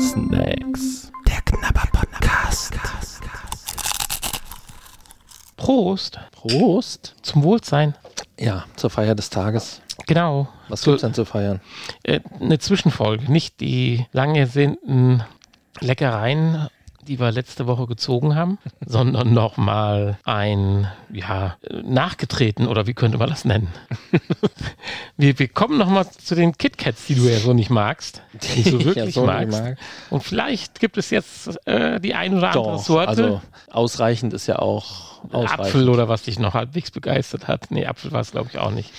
Snacks. Der Knabber-Podcast. Prost. Prost. Zum Wohlsein. Ja, zur Feier des Tages. Genau. Was gibt's denn zu feiern? Äh, eine Zwischenfolge, nicht die lang ersehnten Leckereien, die wir letzte Woche gezogen haben, sondern nochmal ein, ja, nachgetreten oder wie könnte man das nennen? wir, wir kommen nochmal zu den KitKats, die du ja so nicht magst, die du ich wirklich so nicht magst. mag. Und vielleicht gibt es jetzt äh, die ein oder andere Doch, Sorte. also ausreichend ist ja auch ausreichend. Apfel oder was dich noch halbwegs begeistert hat. Nee, Apfel war es, glaube ich, auch nicht.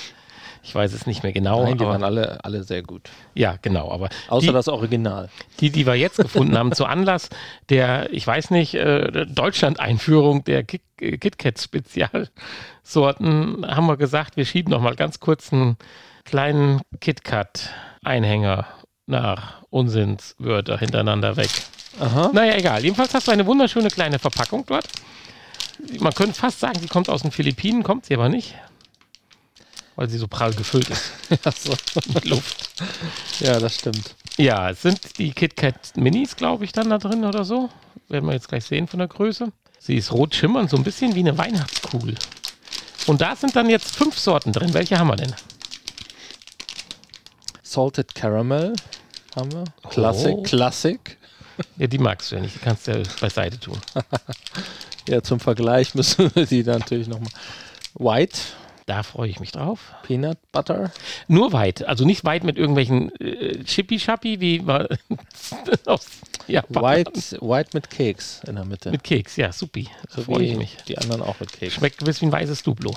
Ich weiß es nicht mehr genau. Nein, die aber, waren alle, alle sehr gut. ja, genau. Aber Außer die, das Original. die, die wir jetzt gefunden haben, zu Anlass der, ich weiß nicht, äh, Deutschland-Einführung der Kit- äh, KitKat-Spezialsorten, haben wir gesagt, wir schieben noch mal ganz kurz einen kleinen KitKat-Einhänger nach Unsinnswörter hintereinander weg. Aha. Naja, egal. Jedenfalls hast du eine wunderschöne kleine Verpackung dort. Man könnte fast sagen, sie kommt aus den Philippinen, kommt sie aber nicht. Weil sie so prall gefüllt ist Achso. mit Luft. Ja, das stimmt. Ja, es sind die KitKat Minis, glaube ich, dann da drin oder so. Werden wir jetzt gleich sehen von der Größe. Sie ist rot schimmernd, so ein bisschen wie eine Weihnachtskugel. Und da sind dann jetzt fünf Sorten drin. Welche haben wir denn? Salted Caramel haben wir. Classic. Oh. Classic. Ja, die magst du ja nicht. Die kannst du ja beiseite tun. Ja, zum Vergleich müssen wir die dann natürlich nochmal. White. Da freue ich mich drauf. Peanut Butter. Nur weit, also nicht weit mit irgendwelchen äh, Chippy-Schappi, wie wir aus Japan White, White mit Keks in der Mitte. Mit Keks, ja, supi. Da so freue ich mich. die anderen auch mit Keks. Schmeckt gewiss wie ein weißes Duplo.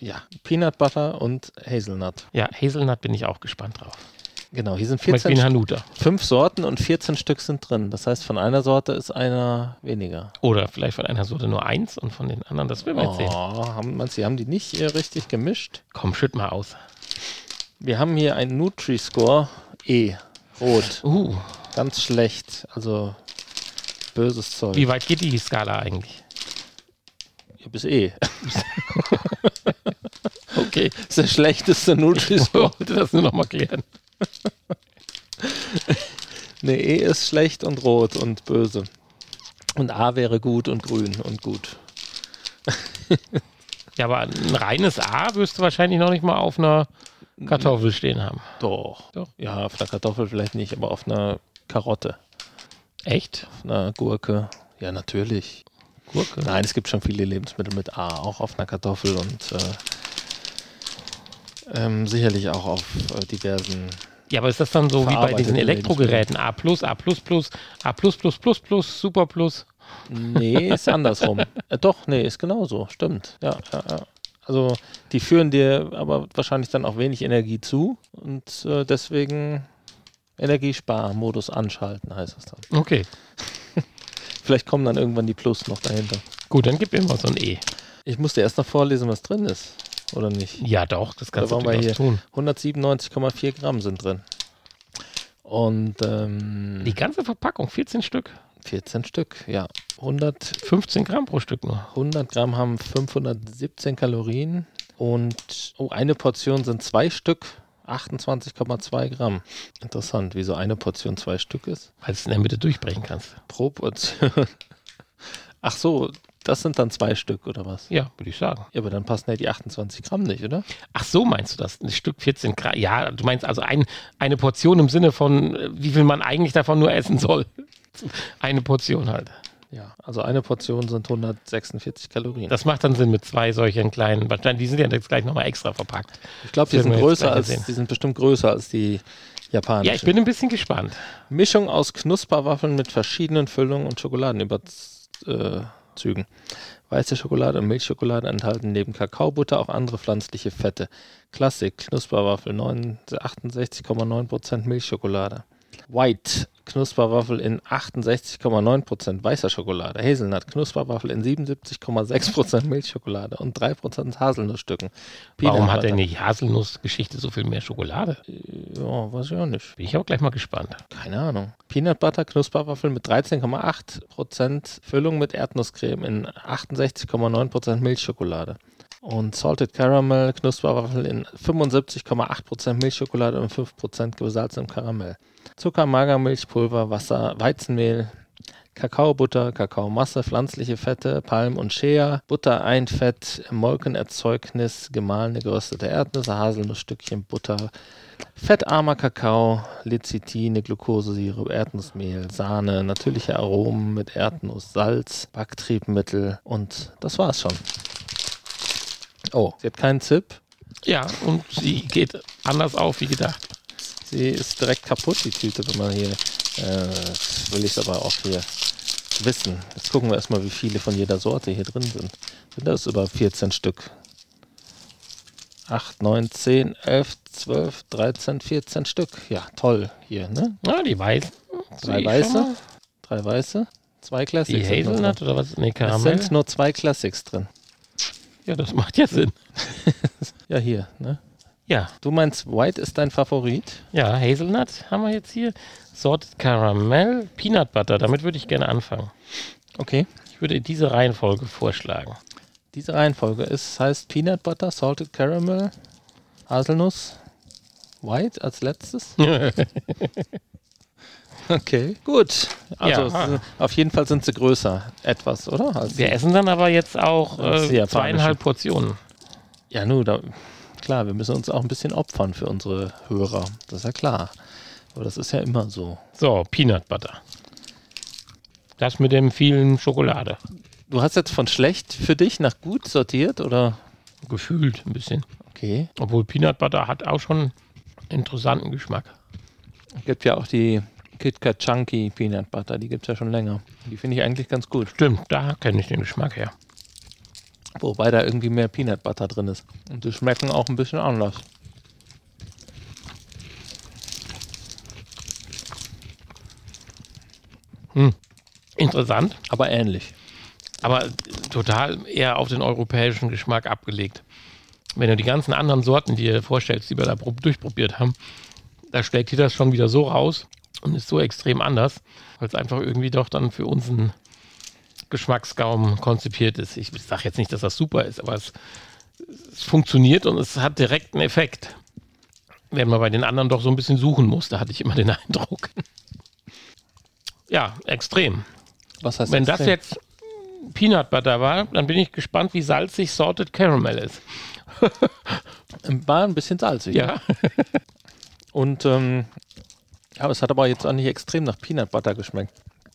Ja, Peanut Butter und Hazelnut. Ja, Hazelnut bin ich auch gespannt drauf. Genau, hier sind Schmeckt wie 14 ein Hanuta. fünf Sorten und 14 Stück sind drin. Das heißt, von einer Sorte ist einer weniger. Oder vielleicht von einer Sorte nur eins und von den anderen, das werden wir jetzt sehen. Oh, haben, du, Sie haben die nicht äh, richtig gemischt? Komm, schütt mal aus. Wir haben hier ein Nutri-Score E. Rot. Uh, Ganz schlecht. Also böses Zeug. wie weit geht die Skala eigentlich? Ja, bis E. Okay, Das ist der schlechteste ich Nutri-Score. wollte das nur noch mal klären. Ne, E ist schlecht und rot und böse. Und A wäre gut und grün und gut. Ja, aber ein reines A wirst du wahrscheinlich noch nicht mal auf einer Kartoffel stehen haben. Doch. Doch. Ja, auf einer Kartoffel vielleicht nicht, aber auf einer Karotte, Echt? auf einer Gurke. Ja, natürlich. Gurke? Nein, es gibt schon viele Lebensmittel mit A, auch auf einer Kartoffel und äh, ähm, sicherlich auch auf äh, diversen. Ja, aber ist das dann so wie bei diesen Elektrogeräten? A, A, A, Super Plus? Nee, ist andersrum. Äh, doch, nee, ist genauso. Stimmt. Ja, ja, ja. Also die führen dir aber wahrscheinlich dann auch wenig Energie zu und äh, deswegen Energiesparmodus anschalten heißt es dann. Okay. Vielleicht kommen dann irgendwann die Plus noch dahinter. Gut, dann gib mal so ein E. Ich musste erst noch vorlesen, was drin ist. Oder nicht? Ja, doch, das kannst Da du hier. tun. 197,4 Gramm sind drin. Und ähm, Die ganze Verpackung, 14 Stück. 14 Stück, ja. 100, 15 Gramm pro Stück nur. 100 Gramm haben 517 Kalorien. Und oh, eine Portion sind zwei Stück, 28,2 Gramm. Interessant, wie so eine Portion zwei Stück ist. Weil du es in der Mitte durchbrechen kannst. Pro Portion. Ach so, das sind dann zwei Stück oder was? Ja, würde ich sagen. Ja, aber dann passen ja die 28 Gramm nicht, oder? Ach so, meinst du das? Ein Stück 14 Gramm? Ja, du meinst also ein, eine Portion im Sinne von, äh, wie viel man eigentlich davon nur essen soll. Eine Portion halt. Ja. Also eine Portion sind 146 Kalorien. Das macht dann Sinn mit zwei solchen kleinen, wahrscheinlich, die sind ja jetzt gleich nochmal extra verpackt. Ich glaube, die sind größer als, sehen. die sind bestimmt größer als die japanischen. Ja, ich bin ein bisschen gespannt. Mischung aus Knusperwaffeln mit verschiedenen Füllungen und Schokoladenüberzügen. Weiße Schokolade und Milchschokolade enthalten neben Kakaobutter auch andere pflanzliche Fette. Klassik, Knusperwaffel, 9 68,9% Milchschokolade. White, Knusperwaffel in 68,9% weißer Schokolade. Hazelnut, Knusperwaffel in 77,6% Milchschokolade und 3% Haselnussstücken. Warum Peanut hat denn die Haselnussgeschichte so viel mehr Schokolade? Ja, weiß ich auch nicht. Bin ich auch gleich mal gespannt. Keine Ahnung. Peanut Butter Knusperwaffel mit 13,8% Füllung mit Erdnusscreme in 68,9% Milchschokolade. Und Salted Caramel, Knusperwaffel in 75,8% Milchschokolade und 5% gesalzenem Karamell. Zucker, Magermilchpulver, Wasser, Weizenmehl, Kakaobutter, Kakaomasse, pflanzliche Fette, Palm- und Shea, Butter, Einfett, Molkenerzeugnis, gemahlene geröstete Erdnüsse, Haselnussstückchen, Butter, fettarmer Kakao, Lecithine, Glukosesirup, Erdnussmehl, Sahne, natürliche Aromen mit Erdnuss, Salz, Backtriebmittel und das war's schon. Oh, sie hat keinen Zip. Ja, und sie geht anders auf wie gedacht. Sie ist direkt kaputt, die Tüte, wenn man hier. Äh, das will ich aber auch hier wissen. Jetzt gucken wir erstmal, wie viele von jeder Sorte hier drin sind. Sind das über 14 Stück? 8, 9, 10, 11, 12, 13, 14 Stück. Ja, toll hier, ne? Ja, die weißen. Drei weiße, drei weiße, zwei Classics. Die. Hazelnut oder was? Nee, Es Karamell. sind nur zwei Classics drin. Ja, das macht ja Sinn. Ja, hier, ne? Ja, Du meinst, White ist dein Favorit? ja, Hazelnut haben wir jetzt hier. Sorted Caramel, Peanut Butter. Damit würde ich gerne anfangen. Okay. Ich würde diese Reihenfolge vorschlagen. Diese Reihenfolge ist, heißt Peanut Butter, Salted Caramel, Haselnuss, White als letztes. Okay, gut. Also Ja. es- auf jeden Fall sind sie größer, etwas, oder? Als Wir essen dann aber jetzt auch äh, zweieinhalb Portionen. ja, nun, da, klar, wir müssen uns auch ein bisschen opfern für unsere Hörer. Das ist ja klar. Aber das ist ja immer so. So, Peanut Butter. Das mit dem vielen Schokolade. Du hast jetzt von schlecht für dich nach gut sortiert, oder? Gefühlt ein bisschen. Okay. Obwohl Peanut Butter hat auch schon interessanten Geschmack. Gibt ja auch die KitKat Chunky Peanut Butter, die gibt es ja schon länger. Die finde ich eigentlich ganz gut. Stimmt, da kenne ich den Geschmack her. Wobei da irgendwie mehr Peanut Butter drin ist. Und die schmecken auch ein bisschen anders. Interessant, Aber ähnlich. aber total eher auf den europäischen Geschmack abgelegt. Wenn du die ganzen anderen Sorten dir vorstellst, die wir da prob- durchprobiert haben, da schlägt dir das schon wieder so raus und ist so extrem anders, weil es einfach irgendwie doch dann für unseren Geschmacksgaum konzipiert ist. Ich sage jetzt nicht, dass das super ist, aber es, es funktioniert und es hat direkt einen Effekt. Wenn man bei den anderen doch so ein bisschen suchen muss, da hatte ich immer den Eindruck. Ja, extrem. Was heißt Wenn das extrem? jetzt Peanut Butter war, dann bin ich gespannt, wie salzig Salted Caramel ist. War ein bisschen salzig. Ja, Und ähm, ja, es hat aber jetzt auch nicht extrem nach Peanut Butter geschmeckt.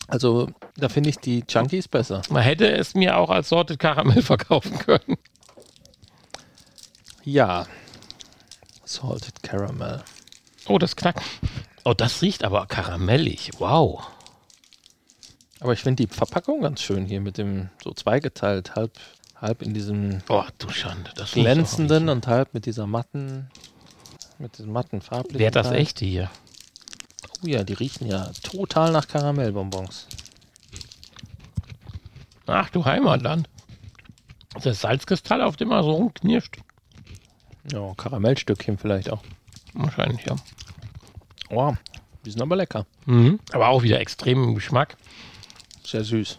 Also da finde ich die Chunkies besser. man hätte es mir auch als Salted Caramel verkaufen können. Ja. Salted Caramel. Oh, das knackt. Oh, das riecht aber karamellig. Wow. Aber ich finde die Verpackung ganz schön hier mit dem so zweigeteilt, halb, halb in diesem Oh, du Schande. Das glänzenden und halb mit dieser matten, mit diesem matten farblichen. Wer das echte hier? Oh ja, die riechen ja total nach Karamellbonbons. Ach du Heimatland. Das Salzkristall, auf dem er so rumknirscht. Ja, Karamellstückchen vielleicht auch. Wahrscheinlich, ja. Oh, die sind aber lecker. Mhm. Aber auch wieder extrem im Geschmack. Sehr süß.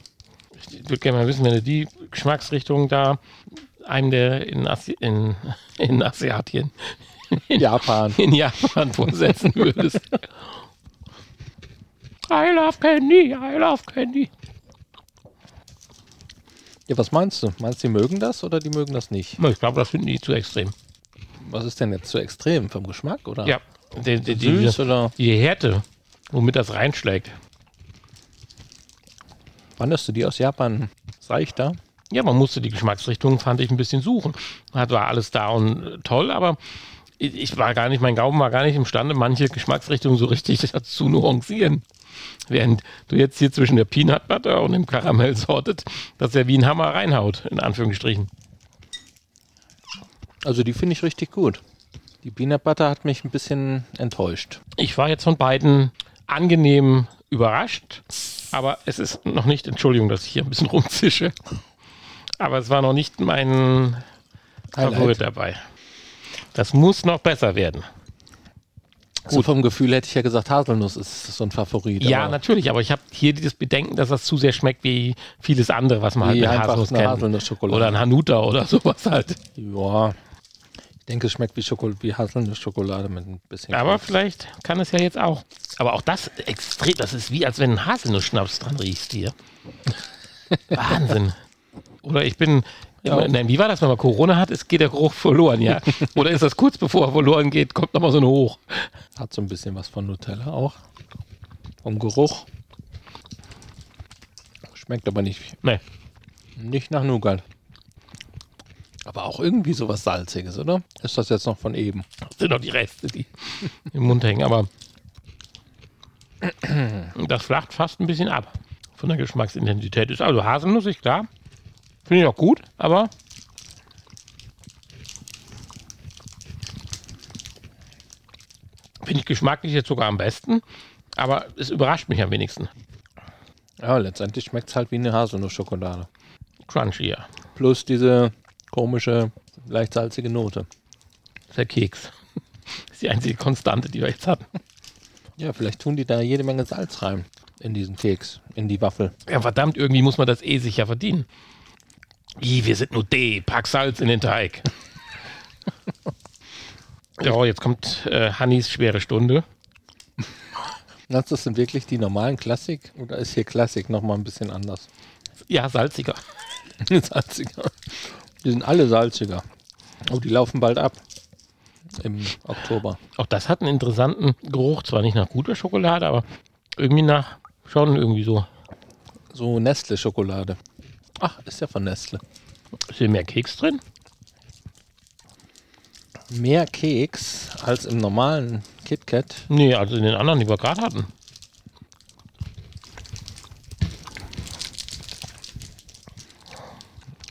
Ich würde gerne mal wissen, wenn du die Geschmacksrichtung da einem der in, Asi in, in Asiatien, Japan. in Japan vorsetzen würdest. I love Candy, I love Candy. Ja, was meinst du? Meinst du, die mögen das oder die mögen das nicht? Ich glaube, das finden die zu extrem. Was ist denn jetzt zu extrem? Vom Geschmack oder? Ja, die, die, die, Süß oder? die Härte, womit das reinschlägt. Fandest du die aus Japan seichter? Ja, man musste die Geschmacksrichtung, fand ich, ein bisschen suchen. Hat war alles da und äh, toll, aber ich, ich war gar nicht, mein Gaumen war gar nicht imstande, manche Geschmacksrichtungen so richtig zu nuancieren. Während du jetzt hier zwischen der Peanut Butter und dem Karamell sortet, dass er wie ein Hammer reinhaut, in Anführungsstrichen. Also die finde ich richtig gut. Die Peanut Butter hat mich ein bisschen enttäuscht. Ich war jetzt von beiden angenehm überrascht, aber es ist noch nicht, Entschuldigung, dass ich hier ein bisschen rumzische, aber es war noch nicht mein Favorit dabei. Das muss noch besser werden. Gut. So vom Gefühl hätte ich ja gesagt, Haselnuss ist so ein Favorit. Ja, natürlich, aber ich habe hier das Bedenken, dass das zu sehr schmeckt wie vieles andere, was man halt mit Haselnuss kennt. Haselnussschokolade. Oder ein Hanuta oder sowas halt. Ja, ich denke, es schmeckt wie, Schokol wie Haselnussschokolade mit ein bisschen. Aber Kraft. vielleicht kann es ja jetzt auch. Aber auch das extrem, das ist wie, als wenn ein Haselnussschnaps dran riechst hier. Wahnsinn. Oder ich bin, ja. Nein, wie war das, wenn man Corona hat? Es geht der Geruch verloren, ja? Oder ist das kurz bevor er verloren geht, kommt nochmal so eine hoch? Hat so ein bisschen was von Nutella auch. Vom Geruch. Schmeckt aber nicht. Nee. Nicht nach Nougat. Aber auch irgendwie sowas Salziges, oder? Ist das jetzt noch von eben? Das sind doch die Reste, die im Mund hängen, aber das flacht fast ein bisschen ab von der Geschmacksintensität. Ist also haselnussig, klar. Finde ich auch gut, aber finde ich geschmacklich jetzt sogar am besten. Aber es überrascht mich am wenigsten. Ja, letztendlich schmeckt es halt wie eine Haselnussschokolade. Crunchy, ja. Plus diese komische, leicht salzige Note. Der Keks. Das ist die einzige Konstante, die wir jetzt hatten. Ja, vielleicht tun die da jede Menge Salz rein in diesen Keks, in die Waffel. Ja, verdammt, irgendwie muss man das eh sicher verdienen. I, wir sind nur D, pack Salz in den Teig. ja, jetzt kommt äh, Hannis schwere Stunde. Das sind wirklich die normalen Klassik oder ist hier Klassik nochmal ein bisschen anders? Ja, salziger. salziger. Die sind alle salziger. Oh, die laufen bald ab. Im Oktober. Auch das hat einen interessanten Geruch. Zwar nicht nach guter Schokolade, aber irgendwie nach schon irgendwie so. So Nestle-Schokolade. Ach, ist ja von Nestle. Ist hier mehr Keks drin? Mehr Keks als im normalen KitKat? Nee, also in den anderen, die wir gerade hatten.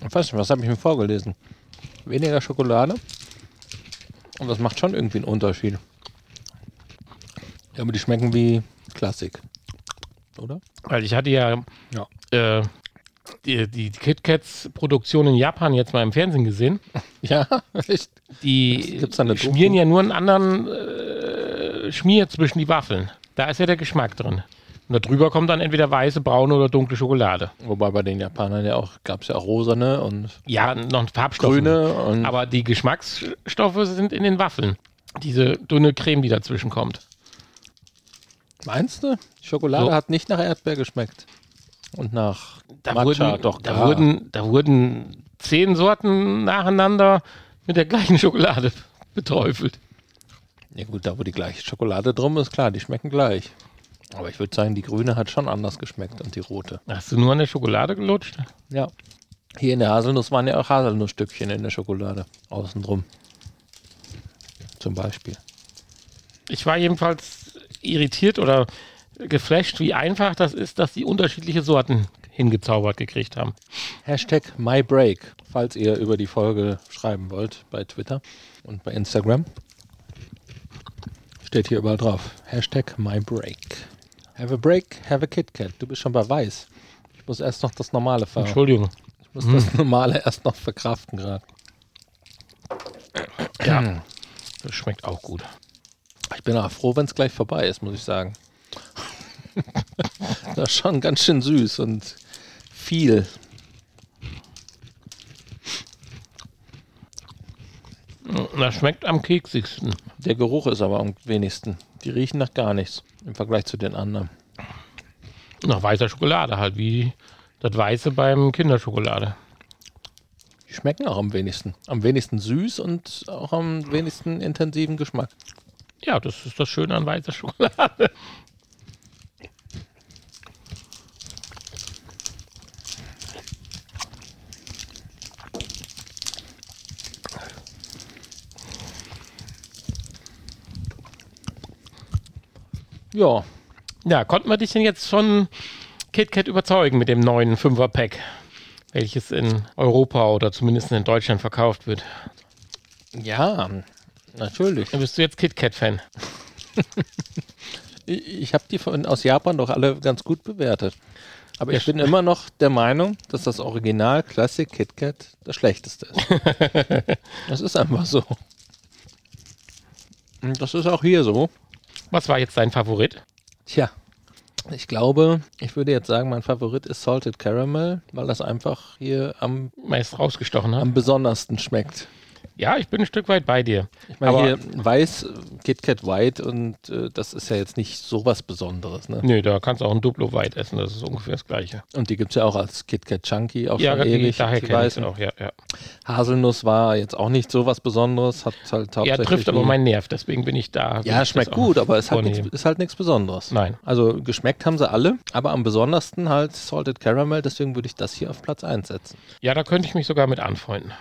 Ich weiß nicht, was habe ich mir vorgelesen? Weniger Schokolade. Und das macht schon irgendwie einen Unterschied. Ja, aber die schmecken wie Klassik. Oder? Weil ich hatte ja, ja. Äh, die, die KitKats-Produktion in Japan jetzt mal im Fernsehen gesehen. Ja, echt? Die schmieren ja nur einen anderen äh, Schmier zwischen die Waffeln. Da ist ja der Geschmack drin. Und darüber kommt dann entweder weiße, braune oder dunkle Schokolade. Wobei bei den Japanern ja auch, gab es ja auch rosane und ja, noch Farbstoffe. Grüne und Aber die Geschmacksstoffe sind in den Waffeln. Diese dünne Creme, die dazwischen kommt. Meinst du? Schokolade so. hat nicht nach Erdbeer geschmeckt. Und nach da Matcha wurden, doch. Da wurden, da wurden zehn Sorten nacheinander mit der gleichen Schokolade beträufelt. Ja gut, da wo die gleiche Schokolade drum ist, klar, die schmecken gleich. Aber ich würde sagen, die grüne hat schon anders geschmeckt und die rote. Hast du nur an der Schokolade gelutscht? Ja. Hier in der Haselnuss waren ja auch Haselnussstückchen in der Schokolade. Außenrum. Zum Beispiel. Ich war jedenfalls irritiert oder geflasht, wie einfach das ist, dass sie unterschiedliche Sorten hingezaubert gekriegt haben. Hashtag MyBreak, falls ihr über die Folge schreiben wollt bei Twitter und bei Instagram. Steht hier überall drauf. Hashtag MyBreak. Have a break, have a KitKat. Du bist schon bei Weiß. Ich muss erst noch das normale fahren. Entschuldigung. Ich muss hm. das normale erst noch verkraften gerade. Ja, das schmeckt auch gut. Ich bin auch froh, wenn es gleich vorbei ist, muss ich sagen. das ist schon ganz schön süß und viel. Das schmeckt am keksigsten. Der Geruch ist aber am wenigsten. Die riechen nach gar nichts im Vergleich zu den anderen. Nach weißer Schokolade halt, wie das Weiße beim Kinderschokolade. Die schmecken auch am wenigsten. Am wenigsten süß und auch am wenigsten intensiven Geschmack. Ja, das ist das Schöne an weißer Schokolade. Ja. Ja, konnten wir dich denn jetzt von KitKat überzeugen mit dem neuen 5er-Pack, welches in Europa oder zumindest in Deutschland verkauft wird? Ja, natürlich. Dann bist du jetzt KitKat-Fan. ich habe die von, aus Japan doch alle ganz gut bewertet. Aber ich bin immer noch der Meinung, dass das Original Classic KitKat das schlechteste ist. das ist einfach so. Und das ist auch hier so. Was war jetzt dein Favorit? Tja, ich glaube, ich würde jetzt sagen, mein Favorit ist Salted Caramel, weil das einfach hier am, Meist rausgestochen hat. am besondersten schmeckt. Ja, ich bin ein Stück weit bei dir. Ich meine, hier weiß, äh, KitKat White und äh, das ist ja jetzt nicht so was Besonderes. Ne? Nö, da kannst du auch ein Duplo weit essen, das ist ungefähr das gleiche. Und die gibt es ja auch als KitKat Chunky auch ja, schon ewig. daher die weißen. auch, ja, ja. Haselnuss war jetzt auch nicht so was Besonderes, hat halt hauptsächlich... trifft aber meinen Nerv, deswegen bin ich da. Ja, schmeckt gut, aber nichts, ist halt nichts Besonderes. Nein. Also geschmeckt haben sie alle, aber am besondersten halt Salted Caramel, deswegen würde ich das hier auf Platz 1 setzen. Ja, da könnte ich mich sogar mit anfreunden.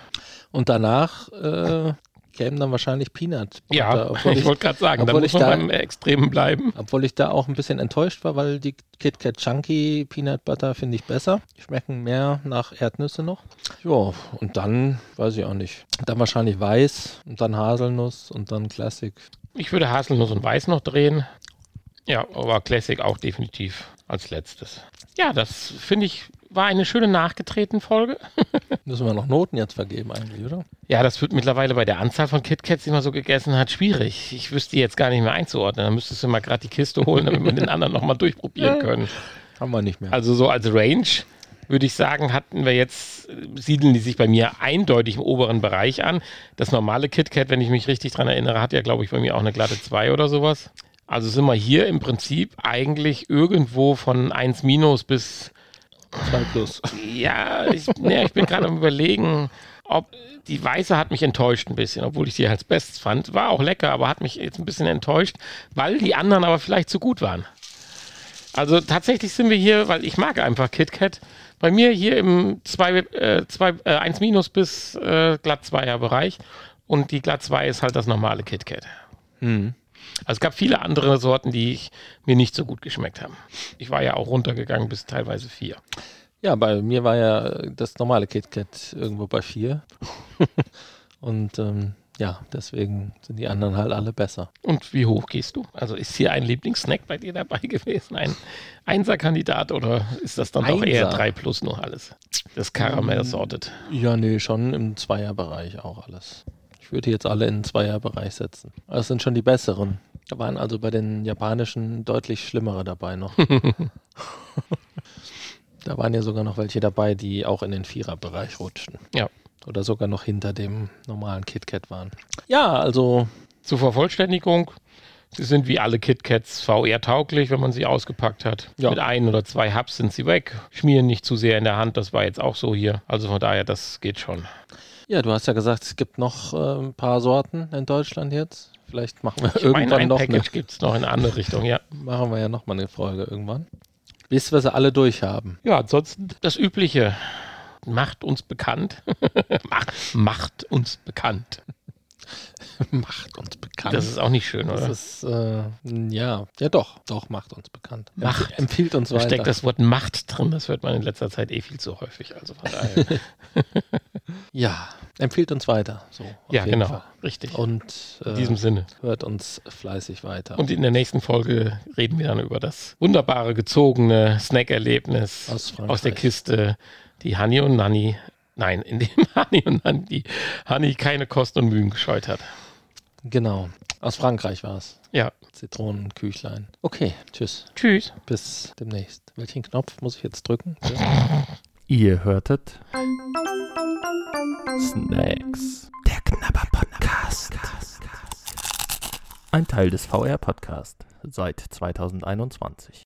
Und danach äh, kämen dann wahrscheinlich Peanut. Ja, Butter, obwohl, ich ich, wollte gerade sagen, da obwohl muss ich man da- beim Extremen bleiben. obwohl ich da auch ein bisschen enttäuscht war, weil die KitKat Chunky Peanut Butter finde ich besser. Die schmecken mehr nach Erdnüsse noch. Ja, und dann, weiß ich auch nicht. Dann wahrscheinlich Weiß und dann Haselnuss und dann Classic. Ich würde Haselnuss und Weiß noch drehen. Ja, aber Classic auch definitiv als letztes. Ja, das finde ich war eine schöne nachgetretene Folge. Müssen wir noch Noten jetzt vergeben eigentlich, oder? Ja, das wird mittlerweile bei der Anzahl von KitKats, die man so gegessen hat, schwierig. Ich wüsste die jetzt gar nicht mehr einzuordnen. Da müsstest du mal gerade die Kiste holen, damit wir den anderen nochmal durchprobieren können. Haben wir nicht mehr. Also so als Range würde ich sagen, hatten wir jetzt, äh, siedeln die sich bei mir eindeutig im oberen Bereich an. Das normale KitKat, wenn ich mich richtig dran erinnere, hat ja, glaube ich, bei mir auch eine glatte 2 oder sowas. Also sind wir hier im Prinzip eigentlich irgendwo von 1 minus bis, 2 plus. ja, ich, ja, ich bin gerade am überlegen, ob die Weiße hat mich enttäuscht ein bisschen, obwohl ich die als Bestes fand. War auch lecker, aber hat mich jetzt ein bisschen enttäuscht, weil die anderen aber vielleicht zu gut waren. Also tatsächlich sind wir hier, weil ich mag einfach KitKat, bei mir hier im 2, äh, zwei, äh, 1 minus bis äh, glatt 2er Bereich und die glatt 2 ist halt das normale KitKat. Hm. Also es gab viele andere Sorten, die ich, mir nicht so gut geschmeckt haben. Ich war ja auch runtergegangen bis teilweise 4. Ja, bei mir war ja das normale KitKat irgendwo bei 4. Und ähm, ja, deswegen sind die anderen halt alle besser. Und wie hoch gehst du? Also ist hier ein Lieblingssnack bei dir dabei gewesen? Ein Einser-Kandidat oder ist das dann doch eher Einser. 3 plus nur alles? Das Karamell sorted. Ja, nee, schon im Zweierbereich auch alles. Ich würde jetzt alle in den Zweierbereich setzen. Das sind schon die besseren. Da waren also bei den japanischen deutlich schlimmere dabei noch. da waren ja sogar noch welche dabei, die auch in den Viererbereich rutschten. Ja. Oder sogar noch hinter dem normalen KitKat waren. Ja, also Zur Vervollständigung, sie sind wie alle KitKats VR-tauglich, wenn man sie ausgepackt hat. Ja. Mit ein oder zwei Hubs sind sie weg, schmieren nicht zu sehr in der Hand, das war jetzt auch so hier. Also von daher, das geht schon. Ja, du hast ja gesagt, es gibt noch äh, ein paar Sorten in Deutschland jetzt. Vielleicht machen wir Ich meine, irgendwann ein noch eine, Package gibt es noch in eine andere Richtung, ja. machen wir ja noch mal eine Folge irgendwann. Bis wir sie alle durch haben. Ja, ansonsten das Übliche. Macht uns bekannt. macht, macht uns bekannt. macht uns bekannt. Das ist auch nicht schön, oder? Das ist, äh, ja, ja doch, doch, macht uns bekannt. Macht. Empf empfiehlt uns Da weiter. steckt das Wort Macht drin, das hört man in letzter Zeit eh viel zu häufig. Also von daher. ja, empfiehlt uns weiter. So, ja, genau. Fall. Richtig. Und in äh, diesem Sinne. hört uns fleißig weiter. Und in der nächsten Folge reden wir dann über das wunderbare gezogene Snackerlebnis Aus aus der Kiste, die Hani und Nanni, nein, in dem Hani und die Hani keine Kosten und Mühen gescheut hat. genau. Aus Frankreich war es. Ja, Zitronenküchlein. Okay, tschüss. tschüss. Bis demnächst. Welchen Knopf muss ich jetzt drücken? Ihr hörtet Snacks. Der Knabber Podcast. Ein Teil des VR Podcast seit 2021.